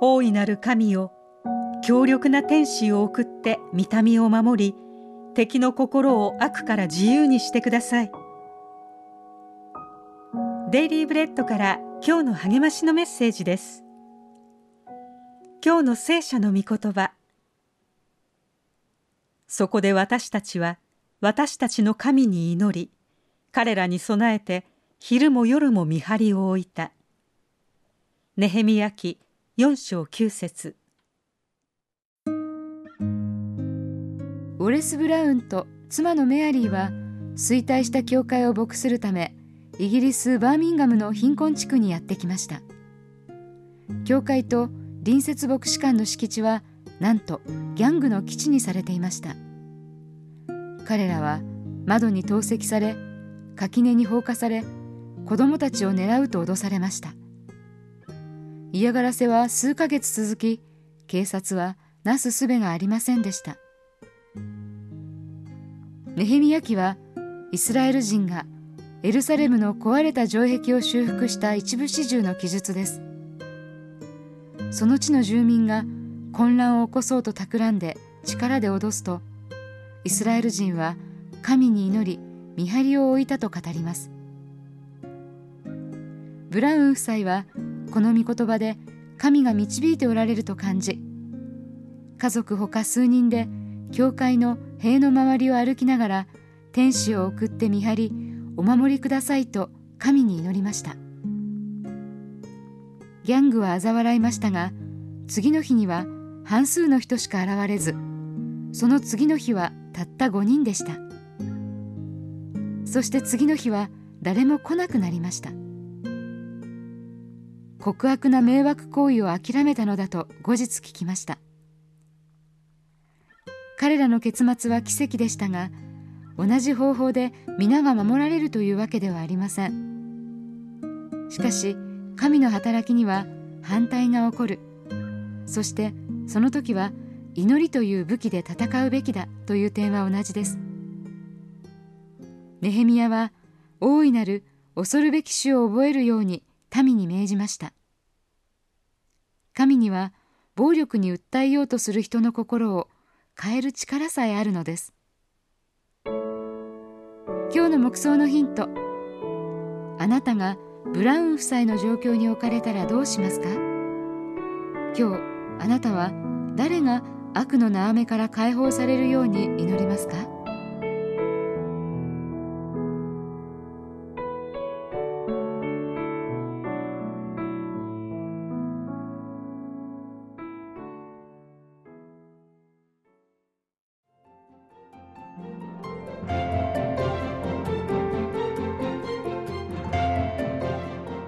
大いなる神よ強力な天使を送って見た目を守り敵の心を悪から自由にしてください。デイリーブレッドから今日の励ましのメッセージです。今日の聖書の御言葉。そこで私たちは私たちの神に祈り彼らに備えて昼も夜も見張りを置いた。ネヘミヤ記4章9節。オレス・ブラウンと妻のメアリーは衰退した教会を牧するためイギリス・バーミンガムの貧困地区にやってきました。教会と隣接牧師館の敷地はなんとギャングの基地にされていました。彼らは窓に投石され垣根に放火され子供たちを狙うと脅されました。嫌がらせは数ヶ月続き警察はなすすべがありませんでした。ネヘミヤ記はイスラエル人がエルサレムの壊れた城壁を修復した一部始終の記述です。その地の住民が混乱を起こそうと企んで力で脅すとイスラエル人は神に祈り見張りを置いたと語ります。ブラウン夫妻はこの御言葉で神が導いておられると感じ家族ほか数人で教会の塀の周りを歩きながら天使を送って見張りお守りくださいと神に祈りました。ギャングは嘲笑いましたが次の日には半数の人しか現れずその次の日はたった5人でした。そして次の日は誰も来なくなりました。極悪な迷惑行為を諦めたのだと後日聞きました。彼らの結末は奇跡でしたが同じ方法で皆が守られるというわけではありません。しかし神の働きには反対が起こる。そしてその時は祈りという武器で戦うべきだという点は同じです。ネヘミヤは大いなる恐るべき主を覚えるように民に命じました。神には暴力に訴えようとする人の心を変える力さえあるのです。今日の目想のヒント。あなたがブラウン夫妻の状況に置かれたらどうしますか？今日あなたは誰が悪の縄目から解放されるように祈りますか？